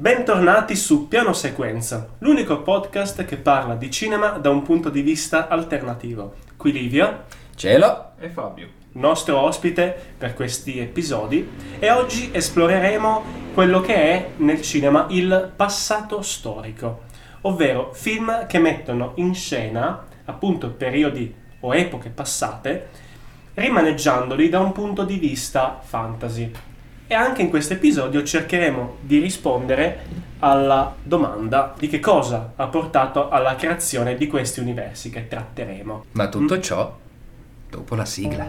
Bentornati su Piano Sequenza, l'unico podcast che parla di cinema da un punto di vista alternativo. Qui Livia, Cielo e Fabio. nostro ospite per questi episodi, e oggi esploreremo quello che è nel cinema il passato storico, ovvero film che mettono in scena appunto periodi o epoche passate, rimaneggiandoli da un punto di vista fantasy. E anche in questo episodio cercheremo di rispondere alla domanda di che cosa ha portato alla creazione di questi universi che tratteremo. Ma tutto ciò dopo la sigla.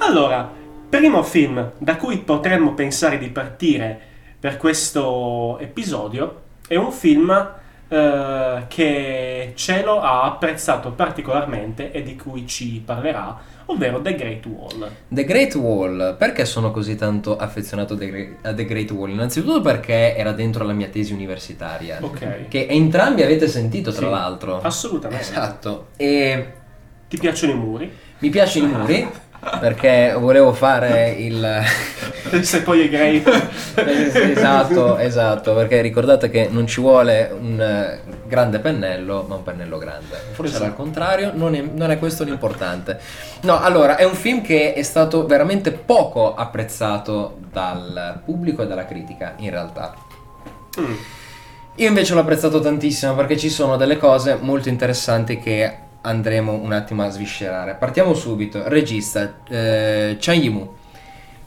Allora, primo film da cui potremmo pensare di partire per questo episodio è un film eh, che Cielo ha apprezzato particolarmente e di cui ci parlerà, ovvero The Great Wall. The Great Wall, perché sono così tanto affezionato a The Great Wall? Innanzitutto perché era dentro la mia tesi universitaria, Ok. che entrambi avete sentito tra Sì, l'altro. Assolutamente. Esatto. E Ti piacciono i muri? mi piacciono i muri perché volevo fare il Se poi è Great... esatto, esatto, perché ricordate che non ci vuole un eh, grande pennello, ma un pennello grande. Forse era al contrario, non è, non è questo l'importante. No, allora, è un film che è stato veramente poco apprezzato dal pubblico e dalla critica, in realtà. Mm. Io invece l'ho apprezzato tantissimo perché ci sono delle cose molto interessanti che andremo un attimo a sviscerare. Partiamo subito. Regista eh, Chang Yimou,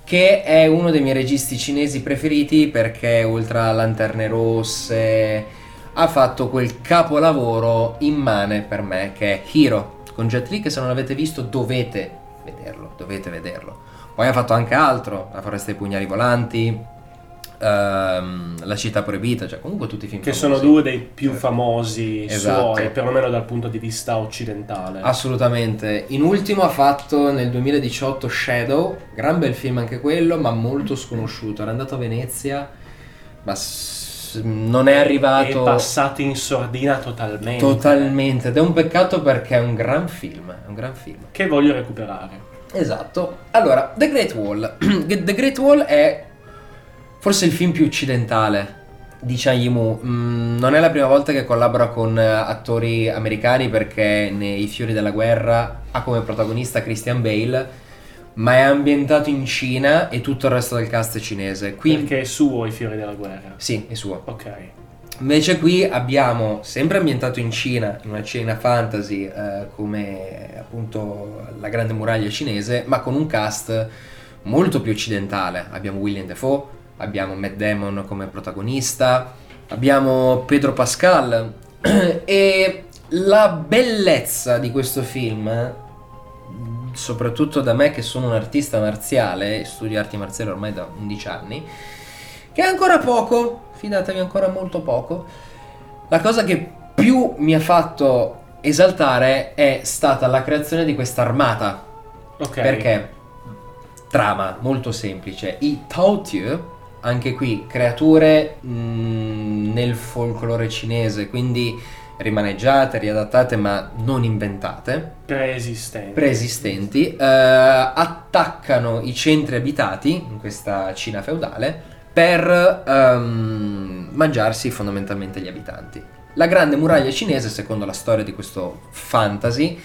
che è uno dei miei registi cinesi preferiti perché oltre a Lanterne Rosse ha fatto quel capolavoro immane per me che è Hero con Jet Li che se non l'avete visto dovete vederlo, dovete vederlo. Poi ha fatto anche altro, La foresta dei pugnali volanti, ehm, La città proibita, cioè comunque tutti i film Che famosi. sono due dei più famosi Esatto. suoi, perlomeno dal punto di vista occidentale. Assolutamente. In ultimo ha fatto nel 2018 Shadow, gran bel film anche quello, ma molto sconosciuto. Era andato a Venezia, ma non è È arrivato passato in sordina totalmente. totalmente. Ed è un peccato perché è un gran film. È un gran film. Che voglio recuperare. Esatto. Allora, The Great Wall. The Great Wall è forse il film più occidentale di Chang Yimou. Mm, non è la prima volta che collabora con eh, attori americani perché nei Fiori della Guerra ha come protagonista Christian Bale, ma è ambientato in Cina e tutto il resto del cast è cinese. Qui Perché è suo i fiori della guerra. sì, è suo. Ok. Invece qui abbiamo sempre ambientato in Cina, in una Cina fantasy eh, come appunto la grande muraglia cinese, ma con un cast molto più occidentale. Abbiamo William Defoe, abbiamo Matt Damon come protagonista, abbiamo Pedro Pascal e la bellezza di questo film, soprattutto da me che sono un artista marziale studio arti marziali ormai da 11 anni, che è ancora poco, fidatevi ancora molto poco. La cosa che più mi ha fatto esaltare è stata la creazione di questa armata. Ok. Perché? Trama molto semplice. I Taotiu, anche qui, creature mh, nel folklore cinese, quindi rimaneggiate, riadattate, ma non inventate Preesistente. preesistenti eh, attaccano i centri abitati in questa Cina feudale per ehm, mangiarsi fondamentalmente gli abitanti. La grande muraglia cinese, secondo la storia di questo fantasy,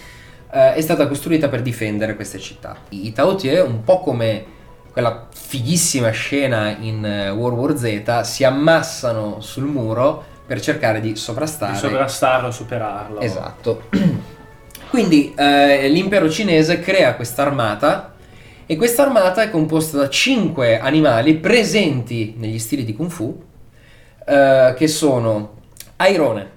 eh, è stata costruita per difendere queste città. I Taotie, un po' come quella fighissima scena in eh, World War Z, si ammassano sul muro per cercare di sovrastare Di sovrastarlo, superarlo. Esatto. Quindi eh, l'impero cinese crea questa armata e questa armata è composta da cinque animali presenti negli stili di Kung Fu, eh, che sono Airone,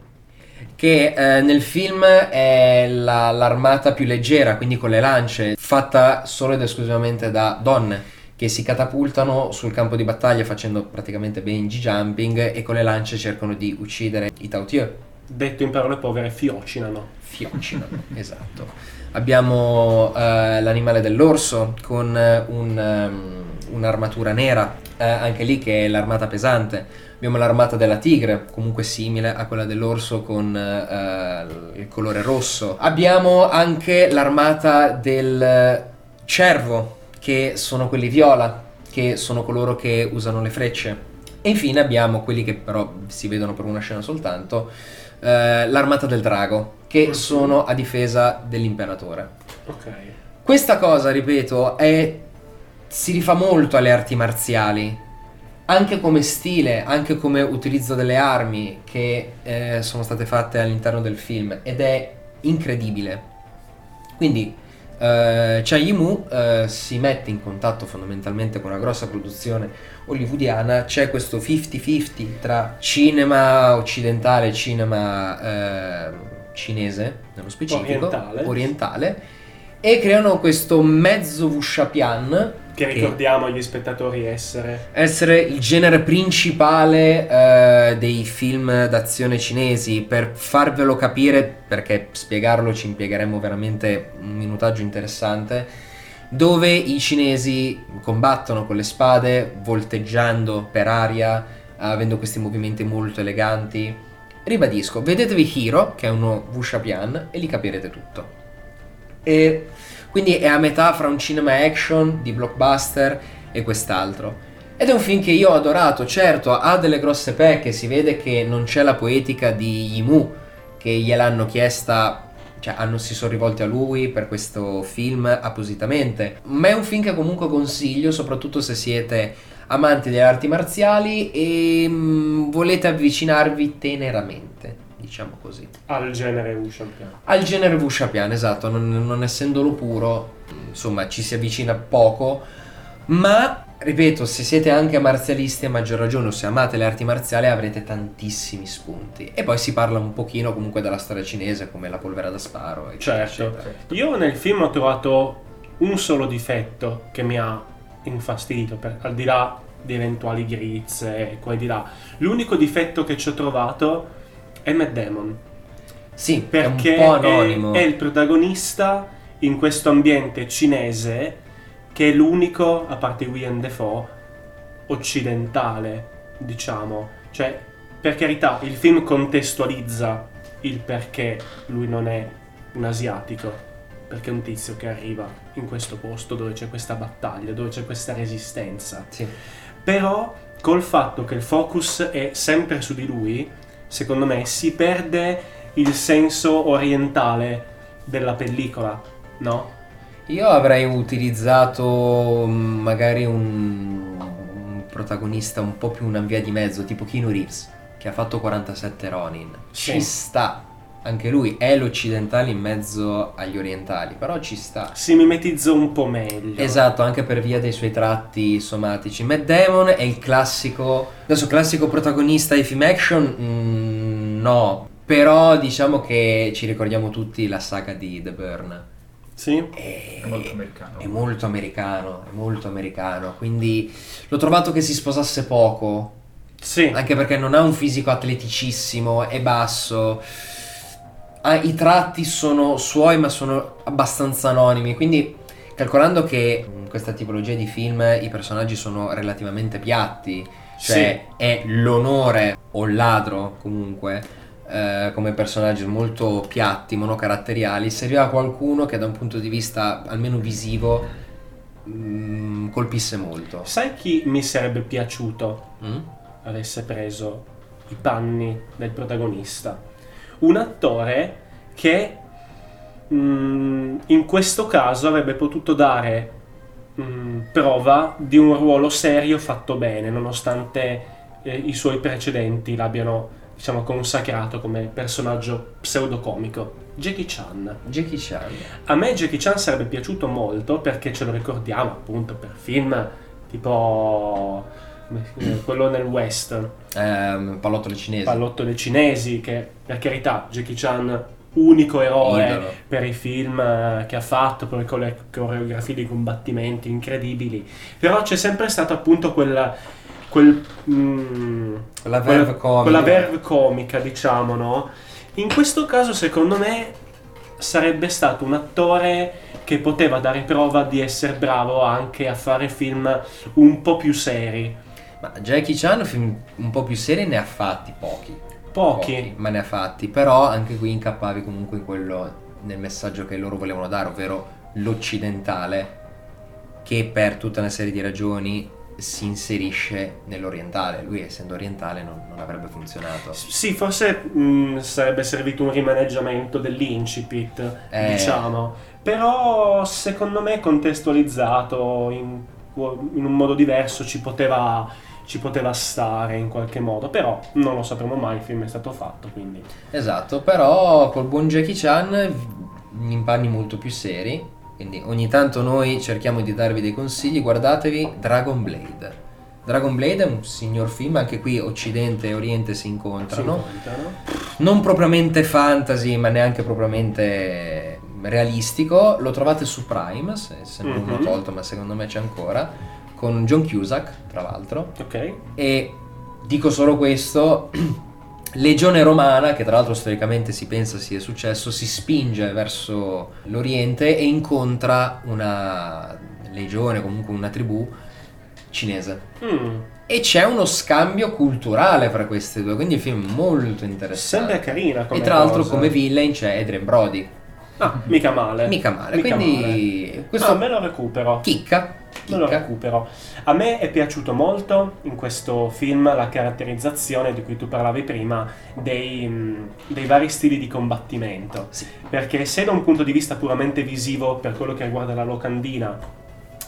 che eh, nel film è la- l'armata più leggera, quindi con le lance, fatta solo ed esclusivamente da donne che si catapultano sul campo di battaglia facendo praticamente bungee jumping e con le lance cercano di uccidere i Taotieu. Detto in parole povere, fiocinano. Fiocinano, esatto. Abbiamo eh, l'animale dell'orso con eh, un, ehm, un'armatura nera, eh, anche lì che è l'armata pesante. Abbiamo l'armata della tigre, comunque simile a quella dell'orso con eh, il colore rosso. Abbiamo anche l'armata del cervo, che sono quelli viola, che sono coloro che usano le frecce. E infine abbiamo quelli che però si vedono per una scena soltanto, eh, l'armata del drago, che sono a difesa dell'imperatore. Ok. Questa cosa, ripeto, è, si rifà molto alle arti marziali, anche come stile, anche come utilizzo delle armi che eh, sono state fatte all'interno del film ed è incredibile. Quindi eh, Chai Yimou eh, si mette in contatto fondamentalmente con una grossa produzione hollywoodiana, c'è questo 50-50 tra cinema occidentale e cinema eh, cinese, nello specifico, Orientale. orientale, e creano questo mezzo Wuxapian Che ricordiamo agli spettatori essere. essere il genere principale eh, dei film d'azione cinesi. Per farvelo capire, perché spiegarlo ci impiegheremo veramente un minutaggio interessante, dove i cinesi combattono con le spade, volteggiando per aria, avendo questi movimenti molto eleganti. Ribadisco, vedetevi Hero, che è uno Wuxapian, e lì capirete tutto. E quindi è a metà fra un cinema action di blockbuster e quest'altro. Ed è un film che io ho adorato, certo, ha delle grosse pecche, si vede che non c'è la poetica di Yimu, che gliel'hanno chiesta, cioè hanno, si sono rivolti a lui per questo film appositamente. Ma è un film che comunque consiglio, soprattutto se siete amanti delle arti marziali e mm, volete avvicinarvi teneramente, diciamo così. Al genere Wuxia Pian. Al genere Wuxapian, esatto, non, non essendolo puro, insomma, ci si avvicina poco, ma ripeto, se siete anche marzialisti a maggior ragione o se amate le arti marziali avrete tantissimi spunti. E poi si parla un pochino comunque della storia cinese come la polvere da sparo. eccetera, Certo. eccetera. Io nel film ho trovato un solo difetto che mi ha infastidito, per- al di là di eventuali grizze e qua e di là. L'unico difetto che ci ho trovato è Matt Damon. Sì, Perché è anonimo. è il protagonista in questo ambiente cinese che è l'unico, a parte William Defoe, occidentale, diciamo. Cioè, per carità, il film contestualizza il perché lui non è un asiatico. Perché è un tizio che arriva in questo posto dove c'è questa battaglia, dove c'è questa resistenza. Sì. Però col fatto che il focus è sempre su di lui, secondo me si perde il senso orientale della pellicola, no? Io avrei utilizzato mm, magari un, un protagonista un po' più una via di mezzo, tipo Keanu Reeves, che ha fatto 47 Ronin. Sì. Ci sta. Anche lui è l'occidentale in mezzo agli orientali, però ci sta. Si mimetizza un po' meglio. Esatto, anche per via dei suoi tratti somatici. Matt Damon è il classico. Adesso, classico protagonista di film action? Mm, no. Però diciamo che ci ricordiamo tutti la saga di The Burn. Sì? È, È molto americano. È molto americano, è molto americano. Quindi l'ho trovato che si sposasse poco. Sì. Anche perché non ha un fisico atleticissimo, è basso. Ha- I tratti sono suoi, ma sono abbastanza anonimi. Quindi, calcolando che in questa tipologia di film i personaggi sono relativamente piatti, cioè è l'onore o il ladro comunque. eh, come personaggi molto piatti, monocaratteriali, serviva qualcuno che da un punto di vista almeno visivo mm, colpisse molto. Sai chi mi sarebbe piaciuto Mm? avesse preso i panni del protagonista? Un attore che mm, in questo caso avrebbe potuto dare mm, prova di un ruolo serio fatto bene, nonostante eh, i suoi precedenti l'abbiano diciamo consacrato come personaggio pseudocomico. Jackie Chan. Jackie Chan. A me Jackie Chan sarebbe piaciuto molto perché ce lo ricordiamo appunto per film tipo quello nel West, Ehm, pallottole cinesi. Pallottole cinesi, che per carità Jackie Chan unico eroe Idolo. per i film eh, che ha fatto, poi con le coreografie di combattimenti incredibili. Però c'è sempre stato appunto quella quel, mm, La quella- verve comica. quella verve comica, diciamo, no? In questo caso, secondo me, sarebbe stato un attore che poteva dare prova di essere bravo anche a fare film un po' più seri. Ma Jackie Chan film un po' più seri ne ha fatti pochi. Pochi. ma ne ha fatti. Però anche qui incappavi comunque in quello, nel messaggio che loro volevano dare, ovvero l'occidentale, che per tutta una serie di ragioni si inserisce nell'orientale. Lui, essendo orientale, non, non avrebbe funzionato. Sì, forse mh, sarebbe servito un rimaneggiamento dell'incipit, Eh. diciamo. Però secondo me contestualizzato in, in un modo diverso ci poteva, ci poteva stare in qualche modo. Però non lo sapremo mai, il film è stato fatto, quindi... Esatto, però col buon Jackie Chan in panni molto più seri. Quindi ogni tanto noi cerchiamo di darvi dei consigli. Guardatevi Dragon Blade. Dragon Blade è un signor film, anche qui Occidente e Oriente si si incontrano. incontrano. Non propriamente fantasy, ma neanche propriamente realistico. Lo trovate su Prime, se, se non l'ho Mhm. tolto, ma secondo me c'è ancora. Con John Cusack, tra l'altro. Ok. E dico solo questo, Legione Romana, che tra l'altro storicamente si pensa sia successo, si spinge verso l'Oriente e incontra una legione, comunque una tribù cinese. Mm, E c'è uno scambio culturale fra queste due, quindi il film è molto interessante. Sembra carina come e tra l'altro cosa. come villain c'è Adrian Brody. Ah, mica male. Mica male, Mica quindi male. questo No, me lo recupero. chicca. Me lo recupero. A me è piaciuto molto in questo film la caratterizzazione di cui tu parlavi prima dei, mh, dei vari stili di combattimento. Sì. Perché se da un punto di vista puramente visivo, per quello che riguarda la locandina,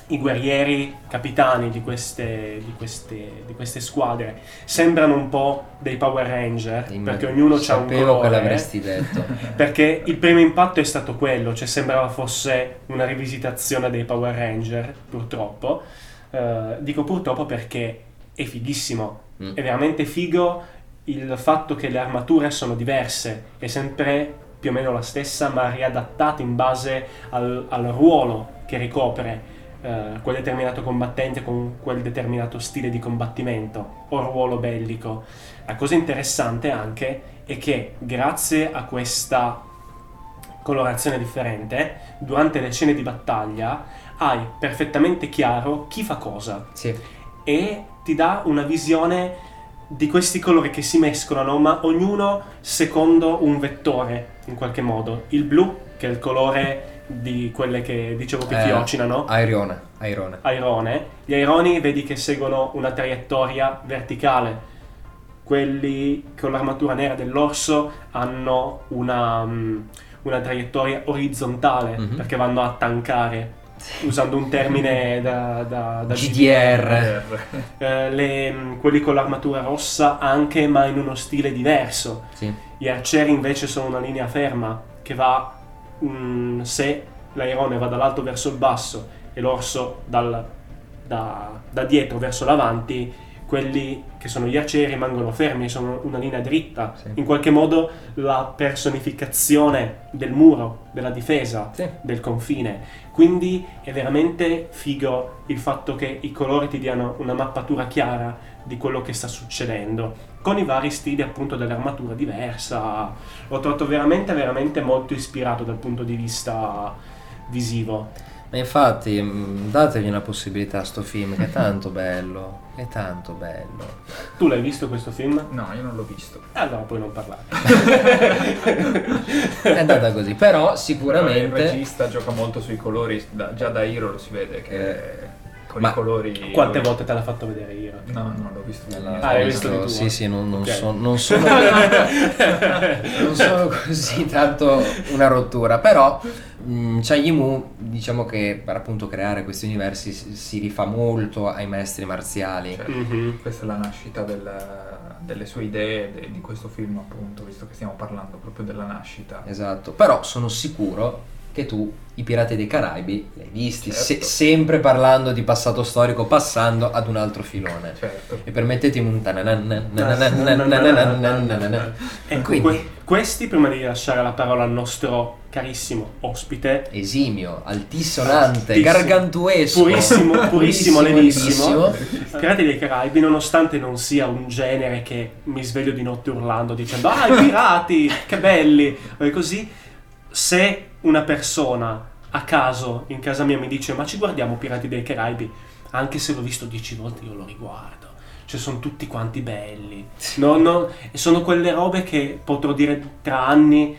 i guerrieri capitani di queste, di queste, di queste squadre sembrano un po' dei Power Ranger, perché ognuno ha un Sapevo che colore. l'avresti detto. Perché il primo impatto è stato quello, cioè sembrava fosse una rivisitazione dei Power Ranger, purtroppo. Eh, dico purtroppo perché è fighissimo, Mm. è veramente figo il fatto che le armature sono diverse, è sempre più o meno la stessa, ma riadattata in base al, al ruolo che ricopre eh, quel determinato combattente con quel determinato stile di combattimento o ruolo bellico. La cosa interessante anche è che grazie a questa colorazione differente, durante le scene di battaglia hai perfettamente chiaro chi fa cosa Sì. e ti dà una visione di questi colori che si mescolano, ma ognuno secondo un vettore in qualche modo. Il blu, che è il colore di quelle che dicevo che Eh, fiocinano, Airone, Airone. airone. Gli aironi vedi che seguono una traiettoria verticale. Quelli con l'armatura nera dell'orso hanno una, mm, una traiettoria orizzontale Mhm. perché vanno a tankare. Usando un termine da, da, da GDR. Eh, le- mm, quelli con l'armatura rossa anche, ma in uno stile diverso. Sì. Gli arcieri invece sono una linea ferma che va, mm, se l'airone va dall'alto verso il basso e l'orso dal- da, da dietro verso l'avanti, quelli che sono gli arcieri rimangono fermi, sono una linea dritta. Sì. In qualche modo la personificazione del muro, della difesa, Sì. del confine. Quindi è veramente figo il fatto che i colori ti diano una mappatura chiara di quello che sta succedendo, con i vari stili appunto dell'armatura diversa. L'ho trovato veramente, veramente molto ispirato dal punto di vista visivo. Ma infatti, mh, dategli una possibilità a sto film che è tanto bello, è tanto bello. Tu l'hai visto questo film? No, io non l'ho visto. E allora puoi non parlare. È andata così, però Il sicuramente... regista gioca molto sui colori, da- già da Hero lo si vede che con Ma i colori... Quante volte te l'ha fatto vedere io? No, no, l'ho visto. Allora, Ah, hai ho visto di tuo? Sì, sì, non, non Ok. so- non sono, non sono così tanto una rottura, però mh, Chang Yimou, diciamo che per appunto creare questi universi si, si rifà molto ai maestri marziali. Certo. Mhm. Questa è la nascita del- delle sue idee de- di questo film, appunto, visto che stiamo parlando proprio della nascita. Esatto, però sono sicuro che tu i Pirati dei Caraibi li hai visti, Certo. se- sempre parlando di passato storico, passando ad un altro filone. Certo. E permettetemi un. Ecco, questi, prima di lasciare la parola al nostro carissimo ospite, Esimio, altisonante, Altissimo. gargantuesco, Purissimo, purissimo, levissimo. levissimo. Pirati dei Caraibi, nonostante non sia un genere che mi sveglio di notte urlando dicendo Ah, i pirati, che belli! E così, se una persona a caso in casa mia mi dice ma ci guardiamo Pirati dei Caraibi, anche se l'ho visto dieci volte io lo riguardo. Cioè sono tutti quanti belli. No, no, sono quelle robe che potrò dire tra anni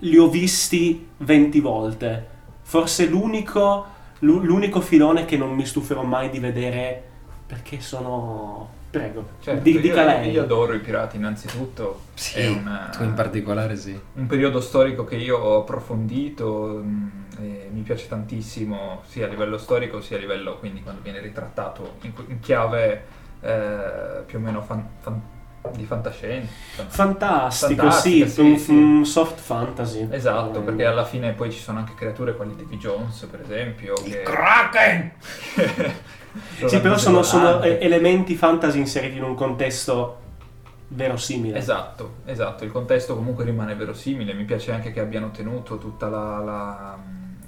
li ho visti 20 volte. Forse l'unico, l'u- l'unico filone che non mi stuferò mai di vedere perché sono... Prego, Certo, di- dica io, lei. io adoro i pirati innanzitutto. Sì, è un, tu in particolare sì. un periodo storico che io ho approfondito mh, e mi piace tantissimo sia a livello storico sia a livello quindi quando viene ritrattato in, in chiave eh, più o meno fan- fan- di fantascienza. Fantastico, Fantastica, sì, sì, un, sì. un soft fantasy. Esatto, Eh, perché alla fine poi ci sono anche creature quali Davy Jones, per esempio. che- Kraken! Sì, però sono, sono elementi fantasy inseriti in un contesto verosimile. Esatto, esatto, il contesto comunque rimane verosimile, mi piace anche che abbiano tenuto tutta la, la-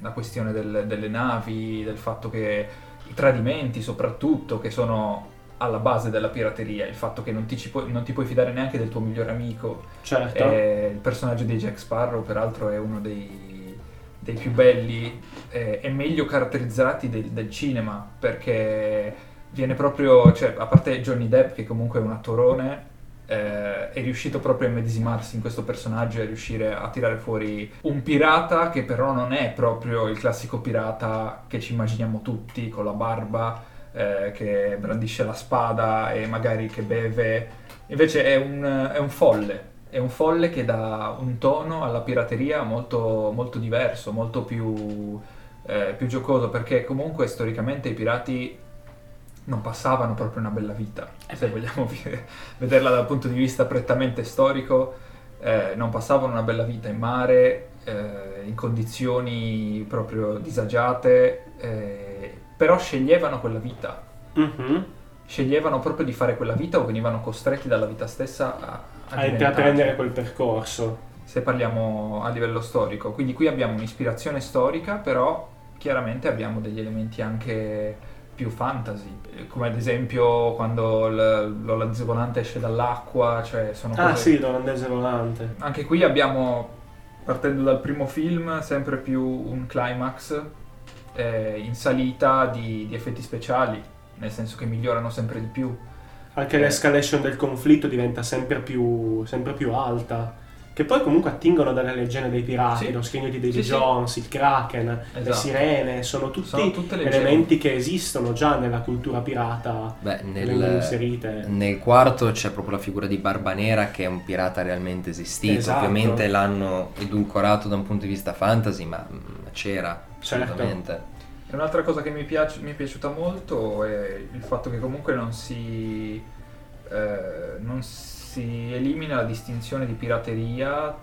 la questione del- delle navi, del fatto che i tradimenti soprattutto, che sono alla base della pirateria, il fatto che non ti, puoi, non ti puoi fidare neanche del tuo migliore amico, Certo. Eh, il personaggio di Jack Sparrow peraltro è uno dei, dei più belli eh, e meglio caratterizzati del, del cinema, perché viene proprio, cioè, a parte Johnny Depp che comunque è un attorone, eh, è riuscito proprio a medesimarsi in questo personaggio e a riuscire a tirare fuori un pirata che però non è proprio il classico pirata che ci immaginiamo tutti con la barba, eh, che brandisce la spada e magari che beve. Invece è un, è un folle, è un folle che dà un tono alla pirateria molto, molto diverso, molto più, eh, più giocoso, perché comunque storicamente i pirati non passavano proprio una bella vita, se vogliamo vederla dal punto di vista prettamente storico, eh, non passavano una bella vita in mare, eh, in condizioni proprio disagiate, eh, però sceglievano quella vita, Mhm. sceglievano proprio di fare quella vita o venivano costretti dalla vita stessa a, a A intraprendere quel percorso. se parliamo a livello storico. Quindi qui abbiamo un'ispirazione storica, però chiaramente abbiamo degli elementi anche più fantasy, come ad esempio quando l- l'olandese volante esce dall'acqua, cioè sono Ah cose- sì, l'olandese volante. Anche qui abbiamo, partendo dal primo film, sempre più un climax eh, in salita di, di effetti speciali, nel senso che migliorano sempre di più. Anche Eh. l'escalation del conflitto diventa sempre più, sempre più alta. Che poi comunque attingono dalle leggende dei pirati, Sì. lo scrigno di Davy Sì, sì. Jones, il Kraken, le Esatto. sirene, sono tutti Sono leggende. elementi che esistono già nella cultura pirata, Beh, nel, inserite. nel quarto c'è proprio la figura di Barba Nera che è un pirata realmente esistito. Esatto. Ovviamente l'hanno edulcorato da un punto di vista fantasy, ma mm, c'era Certo. assolutamente. E un'altra cosa che mi, piace- mi è piaciuta molto è il fatto che comunque non si, eh, non si elimina la distinzione di pirateria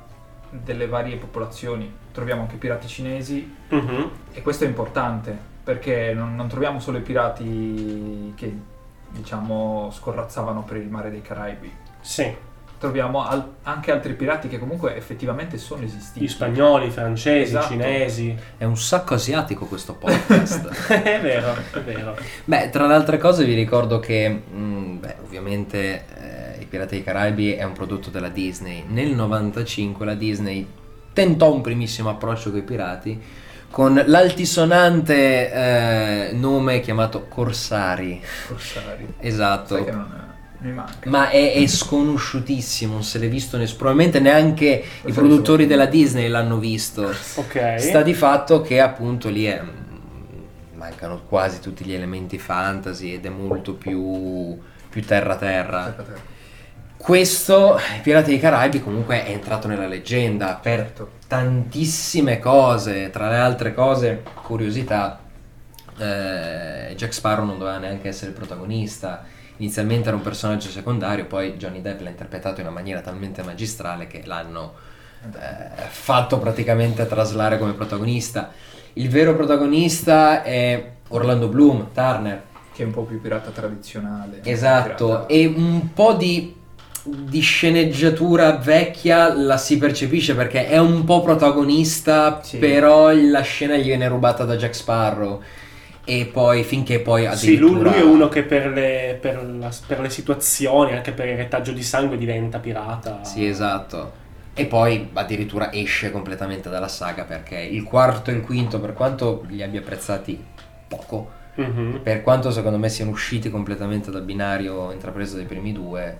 delle varie popolazioni. Troviamo anche pirati cinesi Mhm. e questo è importante perché non, non troviamo solo i pirati che diciamo scorrazzavano per il mare dei Caraibi. Sì, Troviamo al- anche altri pirati che comunque effettivamente sono esistiti. gli spagnoli, i francesi, Esatto. cinesi. È un sacco asiatico questo podcast. è vero, è vero. Beh, tra le altre cose vi ricordo che, mm, beh, ovviamente eh, I Pirati dei Caraibi è un prodotto della Disney. Nel 95 la Disney tentò un primissimo approccio con i pirati con l'altisonante eh, nome chiamato Corsari. Corsari. Esatto. Sai che non manca. Ma è, è sconosciutissimo, non se l'è visto nessuno. Probabilmente neanche i Forse produttori della Disney l'hanno visto. Ok. Sta di fatto che appunto lì è, mancano quasi tutti gli elementi fantasy ed è molto più, più terra-terra. Questo, i Pirati dei Caraibi, comunque è entrato nella leggenda per Certo. tantissime cose. Tra le altre cose, curiosità, eh, Jack Sparrow non doveva neanche essere il protagonista. Inizialmente era un personaggio secondario, poi Johnny Depp l'ha interpretato in una maniera talmente magistrale che l'hanno eh, fatto praticamente traslare come protagonista. Il vero protagonista è Orlando Bloom, Turner. Che è un po' più pirata tradizionale. Esatto, Pirata- e un po' di, di sceneggiatura vecchia la si percepisce perché è un po' protagonista, Sì. però la scena gli viene rubata da Jack Sparrow. E poi finché poi Sì, lui, addirittura... lui è uno che per le, per la- per le situazioni, anche per il retaggio di sangue, diventa pirata. Sì, esatto. E poi addirittura esce completamente dalla saga perché il quarto e il quinto, per quanto li abbia apprezzati poco, Mhm. per quanto secondo me siano usciti completamente dal binario intrapreso dai primi due,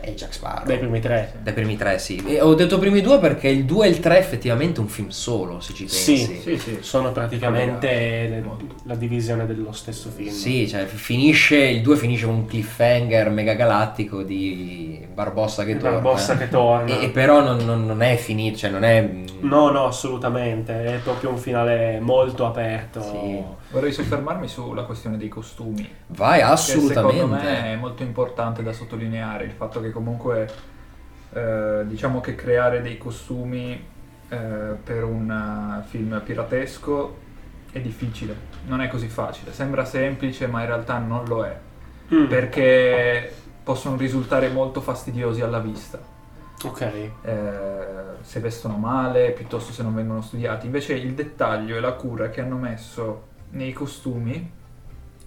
è Jack Sparrow. Dai primi tre. Dai primi tre, sì. E ho detto primi due perché il 2 e il 3 effettivamente è un film solo, se ci Sì. pensi. Sì, sì. Sono praticamente la divisione dello stesso film. Sì, cioè finisce, il 2 finisce con un cliffhanger mega galattico di Barbossa che torna. Barbossa che torna. E, e però non, non- non è finito, cioè non è... No, no, assolutamente. È proprio un finale molto aperto. Sì. Vorrei soffermarmi sulla questione dei costumi. Vai, Che secondo me assolutamente. è molto importante da sottolineare il fatto che comunque eh, diciamo che creare dei costumi eh, per un eh, film piratesco è difficile, non è così facile, sembra semplice ma in realtà non lo è, Mm, perché possono risultare molto fastidiosi alla vista. Ok. eh, se vestono male piuttosto se non vengono studiati. Invece il dettaglio e la cura che hanno messo nei costumi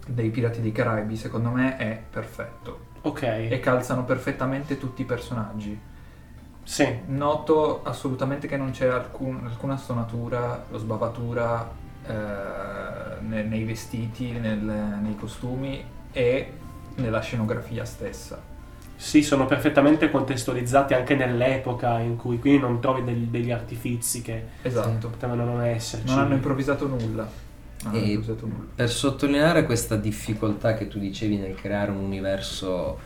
dei Pirati dei Caraibi secondo me è perfetto Ok. e calzano perfettamente tutti i personaggi. Sì. Noto assolutamente che non c'è alcun- alcuna stonatura o sbavatura eh, ne- nei vestiti, nel- nei costumi e nella scenografia stessa. Sì, sono perfettamente contestualizzati anche nell'epoca in cui quindi non trovi degli, degli artifizi che Esatto. potevano non esserci. Non hanno improvvisato nulla. E- nulla. Per sottolineare questa difficoltà che tu dicevi nel creare un universo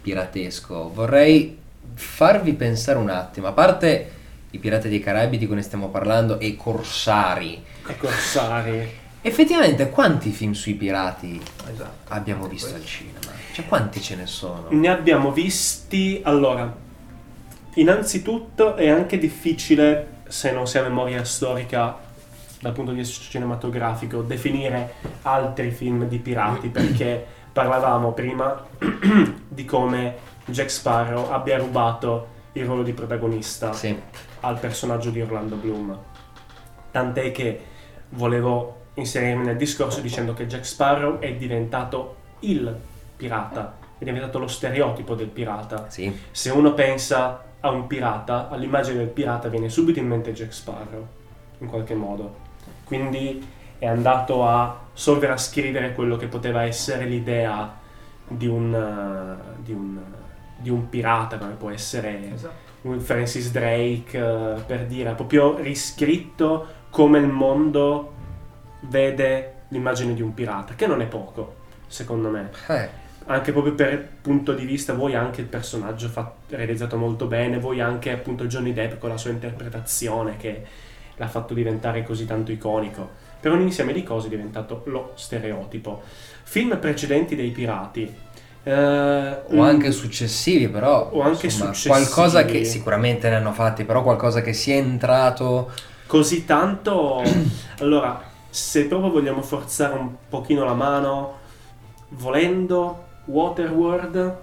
piratesco, vorrei farvi pensare un attimo, a parte i pirati dei Caraibi di cui ne stiamo parlando e Corsari, I corsari. effettivamente quanti film sui pirati Esatto. abbiamo visto al cinema? Cioè quanti ce ne sono? Ne abbiamo visti. Allora, innanzitutto è anche difficile, se non si ha memoria storica dal punto di vista cinematografico, definire altri film di pirati perché parlavamo prima di come Jack Sparrow abbia rubato il ruolo di protagonista Sì, al personaggio di Orlando Bloom. Tant'è che volevo inserirmi nel discorso dicendo che Jack Sparrow è diventato il pirata, è diventato lo stereotipo del pirata. sì, Se uno pensa a un pirata, all'immagine del pirata viene subito in mente Jack Sparrow, in qualche modo. Quindi è andato a sovrascrivere quello che poteva essere l'idea di un, eh, di un, di un pirata, come può essere Esatto. un Francis Drake, eh, per dire, ha proprio riscritto come il mondo vede l'immagine di un pirata, che non è poco, secondo me. Eh, Anche proprio per punto di vista, voi anche il personaggio fatto- realizzato molto bene, voi anche appunto Johnny Depp con la sua interpretazione che l'ha fatto diventare così tanto iconico. Per un insieme di cose è diventato lo stereotipo. Film precedenti dei pirati. eh, o un- anche successivi però, O anche insomma, successivi. qualcosa che sicuramente ne hanno fatti, però qualcosa che sia entrato... così tanto allora se proprio vogliamo forzare un pochino la mano volendo Waterworld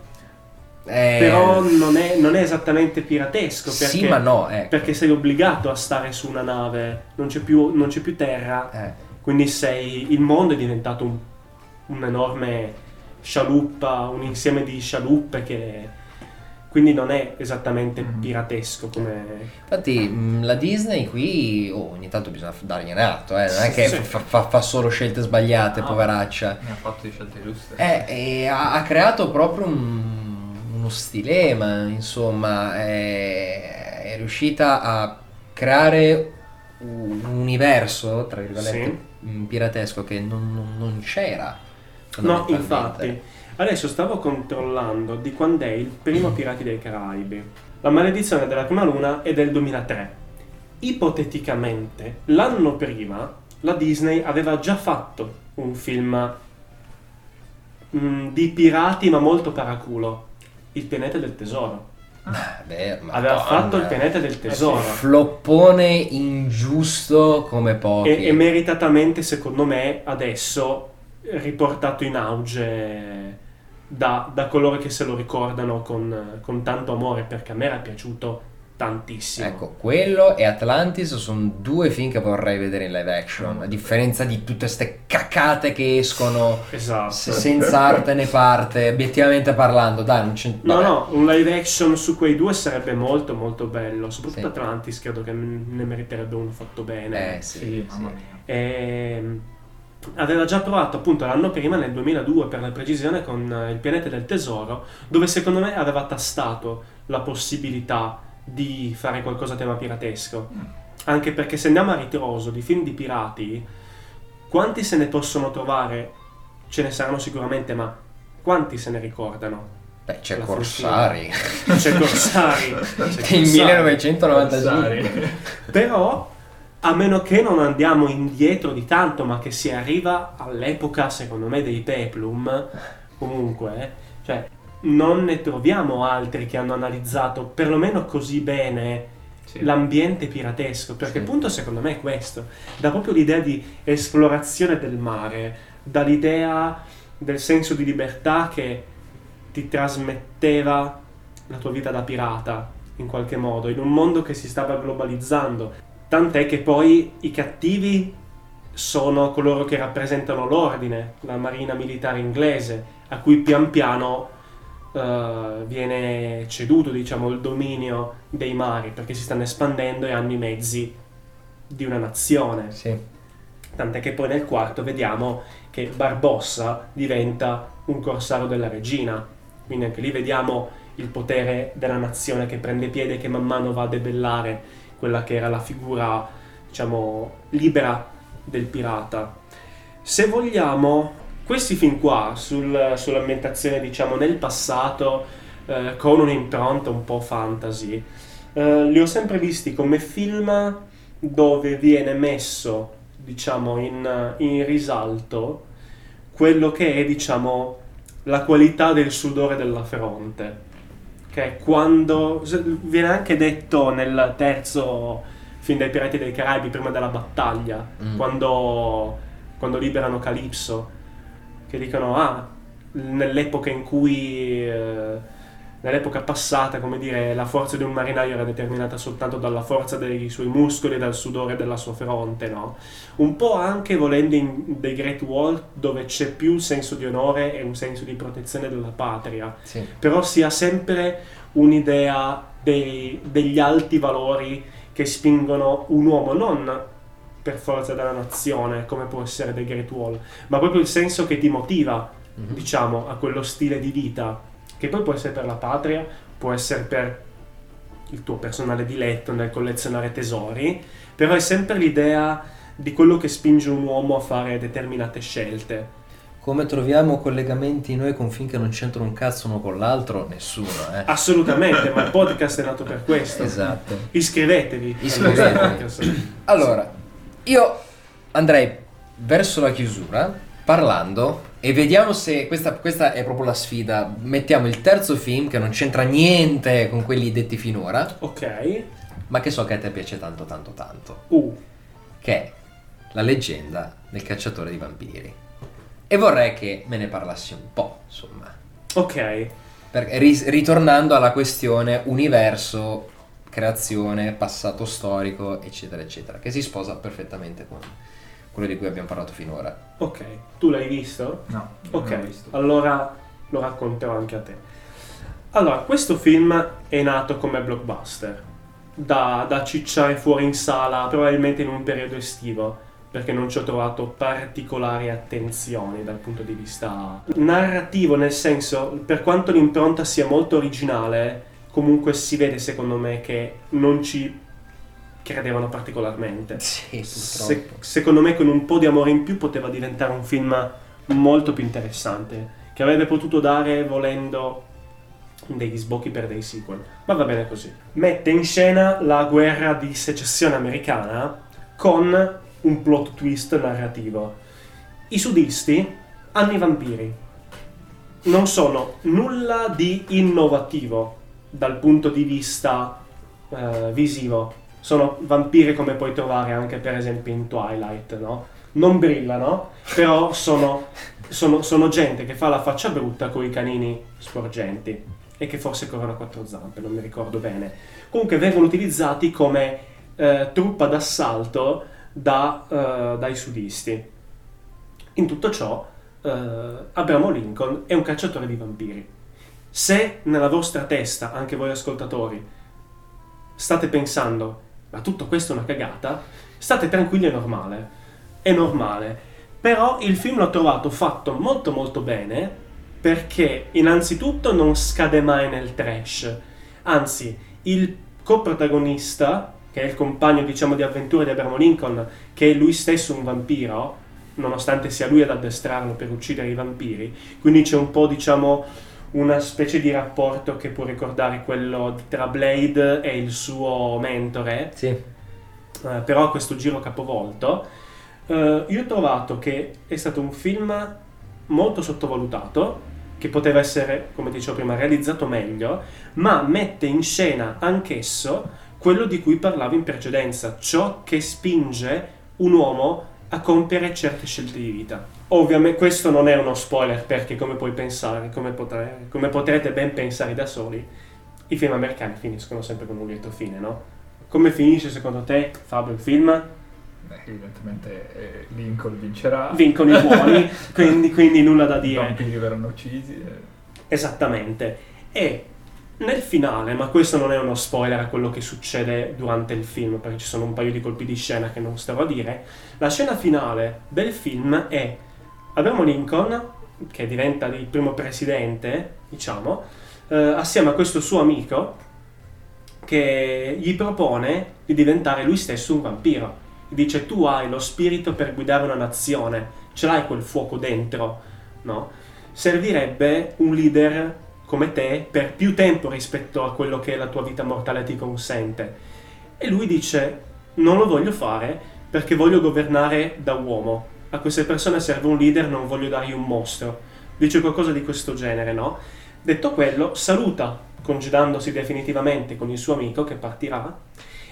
eh, però non è, non è esattamente piratesco perché, Sì, ma no, ecco. perché sei obbligato a stare su una nave non c'è più, non c'è più terra Eh, quindi sei il mondo è diventato un, un'enorme scialuppa un insieme di scialuppe che quindi non è esattamente Mhm. piratesco come Infatti mh, la Disney qui oh, ogni tanto bisogna dargliene atto, eh, non è che sì. fa, fa- fa solo scelte sbagliate, No. poveraccia. Ne ha fatto di scelte giuste. Eh, e ha, ha creato proprio un- uno stilema, insomma, è, è riuscita a creare un universo, tra virgolette, mh, piratesco che non, non- non c'era. No, infatti. Adesso stavo controllando di quando è il primo Pirati dei Caraibi. La maledizione della prima luna è del 2003. Ipoteticamente, l'anno prima, la Disney aveva già fatto un film mm, di pirati ma molto paraculo. Il pianeta del tesoro. Beh, Aveva fatto il pianeta del tesoro. Floppone ingiusto come pochi. E, e meritatamente, secondo me, adesso riportato in auge da, da coloro che se lo ricordano con, con tanto amore, perché a me era piaciuto tantissimo. Ecco, quello e Atlantis sono due film che vorrei vedere in live action, a differenza di tutte queste cacate che escono Esatto. se- senza arte né parte, obiettivamente parlando, dai, non c'è... No, no, un live action su quei due sarebbe molto molto bello. Soprattutto Sì. Atlantis credo che ne meriterebbe uno fatto bene. Eh sì, Sì, mamma mia. E aveva già provato appunto l'anno prima, nel 2002 per la precisione, con eh, Il pianeta del tesoro, dove secondo me aveva tastato la possibilità di fare qualcosa a tema piratesco. Mm. Anche perché se andiamo a ritroso di film di pirati, quanti se ne possono trovare? Ce ne saranno sicuramente, ma quanti se ne ricordano? Beh, c'è La Corsari. C'è Corsari, c'è in Corsari. 1995. Corsari. Però, a meno che non andiamo indietro di tanto, ma che si arriva all'epoca, secondo me, dei Peplum, comunque, eh, cioè, non ne troviamo altri che hanno analizzato perlomeno così bene Sì. l'ambiente piratesco, perché Sì. il punto secondo me è questo, dà proprio l'idea di esplorazione del mare, dall'idea del senso di libertà che ti trasmetteva la tua vita da pirata, in qualche modo, in un mondo che si stava globalizzando. Tant'è che poi i cattivi sono coloro che rappresentano l'ordine, la marina militare inglese, a cui pian piano eh, viene ceduto diciamo, il dominio dei mari, perché si stanno espandendo e hanno i mezzi di una nazione. Sì. Tant'è che poi nel quarto vediamo che Barbossa diventa un corsario della regina. Quindi anche lì vediamo il potere della nazione che prende piede e che man mano va a debellare quella che era la figura, diciamo, libera del pirata. Se vogliamo, questi film qua sul- sull'ambientazione, diciamo, nel passato, eh, con un'impronta un po' fantasy, eh, li ho sempre visti come film dove viene messo, diciamo, in, in risalto quello che è, diciamo, la qualità del sudore della fronte. Che è quando. Viene anche detto nel terzo film dei Pirati dei Caraibi, prima della battaglia, Mm. quando, quando liberano Calypso, che dicono: Ah, nell'epoca in cui. eh, nell'epoca passata, come dire, la forza di un marinaio era determinata soltanto dalla forza dei suoi muscoli e dal sudore della sua fronte, no? Un po' anche volendo in The Great Wall, dove c'è più un senso di onore e un senso di protezione della patria, Sì. però si ha sempre un'idea dei- degli alti valori che spingono un uomo non per forza della nazione, come può essere The Great Wall, ma proprio il senso che ti motiva, Mhm. diciamo, a quello stile di vita, che poi può essere per la patria, può essere per il tuo personale diletto nel collezionare tesori, però è sempre l'idea di quello che spinge un uomo a fare determinate scelte. Come troviamo collegamenti noi con film che non c'entrano un cazzo uno con l'altro? Nessuno, eh. Assolutamente, ma il podcast è nato per questo. Esatto. Iscrivetevi. Iscrivetevi. Allora, io andrei verso la chiusura parlando e vediamo se questa, questa è proprio la sfida. Mettiamo il terzo film che non c'entra niente con quelli detti finora, Ok. ma che so che a te piace tanto tanto tanto, Uh, che è La leggenda del cacciatore di vampiri. E vorrei che me ne parlassi un po', insomma. ok. Perché ri- ritornando alla questione universo, creazione, passato storico, eccetera, eccetera, che si sposa perfettamente con quello di cui abbiamo parlato finora. Ok. Tu l'hai visto? No, Ok, visto. allora lo racconterò anche a te. Allora, questo film è nato come blockbuster, da, da cicciare fuori in sala, probabilmente in un periodo estivo, perché non ci ho trovato particolari attenzioni dal punto di vista narrativo, nel senso, per quanto l'impronta sia molto originale, comunque si vede secondo me che non ci credevano particolarmente. Sì, Se- secondo me con un po' di amore in più poteva diventare un film molto più interessante, che avrebbe potuto dare, volendo, degli sbocchi per dei sequel. Ma va bene così. Mette in scena la guerra di secessione americana con un plot twist narrativo. I sudisti hanno i vampiri. Non sono nulla di innovativo dal punto di vista eh, visivo. Sono vampiri come puoi trovare anche per esempio in Twilight, no? Non brillano, però sono, sono- sono gente che fa la faccia brutta con i canini sporgenti. e che forse corrono a quattro zampe, non mi ricordo bene. Comunque vengono utilizzati come eh, truppa d'assalto da, eh, dai sudisti. In tutto ciò, eh, Abramo Lincoln è un cacciatore di vampiri. Se nella vostra testa, anche voi ascoltatori, state pensando, ma tutto questo è una cagata, state tranquilli, è normale. È normale. Però il film l'ho trovato fatto molto molto bene perché innanzitutto non scade mai nel trash. Anzi, il coprotagonista, che è il compagno diciamo di avventure di Abramo Lincoln, che è lui stesso un vampiro, nonostante sia lui ad addestrarlo per uccidere i vampiri, quindi c'è un po' diciamo una specie di rapporto che può ricordare quello tra Blade e il suo mentore, Sì. eh, però a questo giro capovolto. Eh, io ho trovato che è stato un film molto sottovalutato, che poteva essere, come dicevo prima, realizzato meglio, ma mette in scena anch'esso quello di cui parlavo in precedenza, ciò che spinge un uomo a compiere certe scelte di vita. Ovviamente questo non è uno spoiler perché come puoi pensare, come, potre- come potrete ben pensare da soli, i film americani finiscono sempre con un lieto fine, no? Come finisce secondo te, Fabio, il film? Beh, evidentemente eh, Lincoln vincerà. Vincono i buoni, quindi, quindi nulla da I dire. vampiri verranno uccisi. eh. Esattamente. E nel finale, ma questo non è uno spoiler a quello che succede durante il film, perché ci sono un paio di colpi di scena che non starò a dire, la scena finale del film è Abramo Lincoln, che diventa il primo presidente, diciamo, eh, assieme a questo suo amico, che gli propone di diventare lui stesso un vampiro. Dice tu hai lo spirito per guidare una nazione, ce l'hai quel fuoco dentro, no? Servirebbe un leader come te per più tempo rispetto a quello che la tua vita mortale ti consente. E lui dice non lo voglio fare perché voglio governare da uomo. A queste persone serve un leader, non voglio dargli un mostro. Dice qualcosa di questo genere, no? Detto quello, saluta, congedandosi definitivamente con il suo amico che partirà,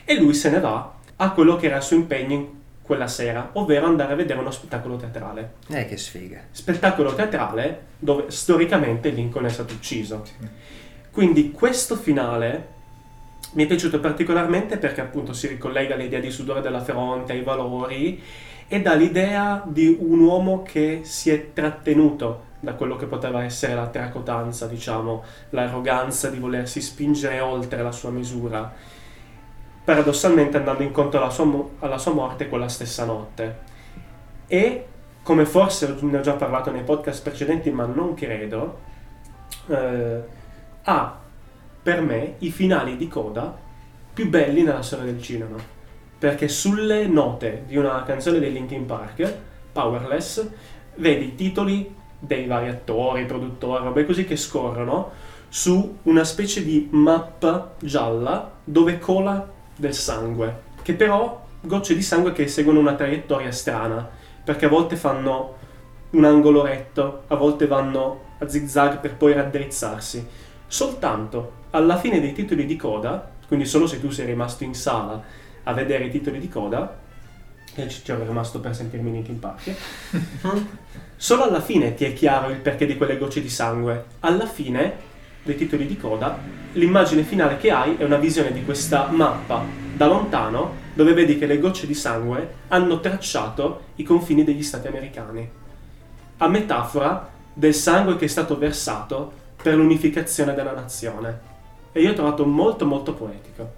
e lui se ne va a quello che era il suo impegno quella sera, ovvero andare a vedere uno spettacolo teatrale. Eh, che sfiga. Spettacolo teatrale dove storicamente Lincoln è stato ucciso. Quindi questo finale mi è piaciuto particolarmente perché appunto si ricollega all'idea di sudore della fronte, ai valori e dà l'idea di un uomo che si è trattenuto da quello che poteva essere la tracotanza, diciamo, l'arroganza di volersi spingere oltre la sua misura, paradossalmente andando incontro alla sua, alla sua morte quella stessa notte. E, come forse ne ho già parlato nei podcast precedenti, ma non credo, eh, ha per me i finali di coda più belli nella storia del cinema. Perché sulle note di una canzone dei Linkin Park, Powerless, vedi i titoli dei vari attori, produttori, robe così che scorrono su una specie di mappa gialla dove cola del sangue, che però gocce di sangue che seguono una traiettoria strana, perché a volte fanno un angolo retto, a volte vanno a zigzag per poi raddrizzarsi. Soltanto alla fine dei titoli di coda, quindi solo se tu sei rimasto in sala a vedere i titoli di coda, e ci ero rimasto per sentirmi Linkin Park, solo alla fine ti è chiaro il perché di quelle gocce di sangue. Alla fine dei titoli di coda, l'immagine finale che hai è una visione di questa mappa da lontano dove vedi che le gocce di sangue hanno tracciato i confini degli stati americani. A metafora del sangue che è stato versato per l'unificazione della nazione. E io ho trovato molto molto poetico.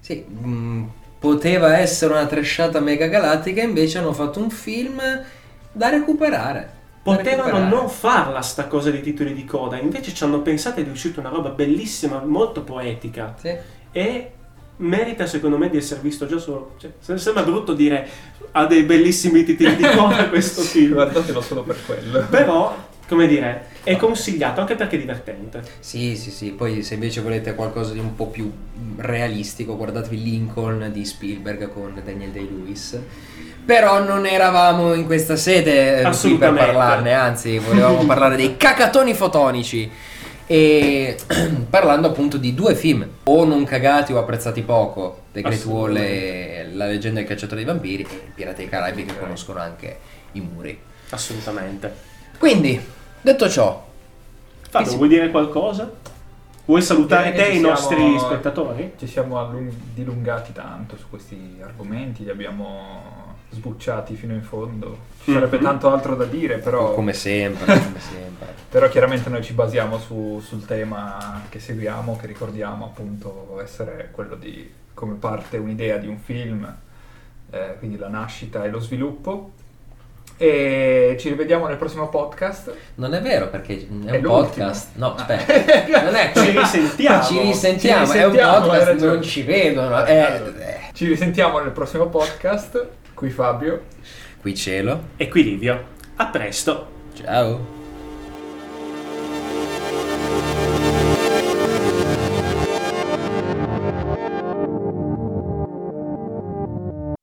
Sì, mm, poteva essere una trashata mega galattica, invece hanno fatto un film da recuperare. Da Potevano recuperare. non farla sta cosa di titoli di coda, invece ci hanno pensato ed è uscita una roba bellissima, molto poetica. Sì. E merita secondo me di essere visto già solo. Cioè, se- sembra brutto dire ha dei bellissimi titoli di coda questo film. Guardatelo solo per quello. Però, come dire, è consigliato anche perché è divertente. Sì, sì, sì. Poi se invece volete qualcosa di un po' più mm, realistico, guardatevi Lincoln di Spielberg con Daniel Day-Lewis. Però non eravamo in questa sede eh, qui per parlarne, anzi volevamo parlare dei cacatoni fotonici. E parlando appunto di due film, o non cagati o apprezzati poco, The Great Wall e La leggenda del cacciatore dei vampiri, e Pirati dei Caraibi che conoscono anche i muri. Assolutamente. Quindi, detto ciò, Fabio, sì. vuoi dire qualcosa? Vuoi salutare te e i nostri siamo- spettatori? Ci siamo allung- dilungati tanto su questi argomenti, li abbiamo sbucciati fino in fondo. Ci sarebbe Mhm. tanto altro da dire, però, Come sempre, come sempre. però chiaramente noi ci basiamo su- sul tema che seguiamo, che ricordiamo appunto essere quello di come parte un'idea di un film, eh, quindi la nascita e lo sviluppo. E ci rivediamo nel prossimo podcast. Non è vero perché è un È l'ultimo. podcast. No, aspetta. Non è Ci risentiamo. Ci risentiamo, Ci è un risentiamo, podcast, non ci vedono. Eh, eh. Ci risentiamo nel prossimo podcast. Qui Fabio. Qui cielo. E qui Livio. A presto. Ciao.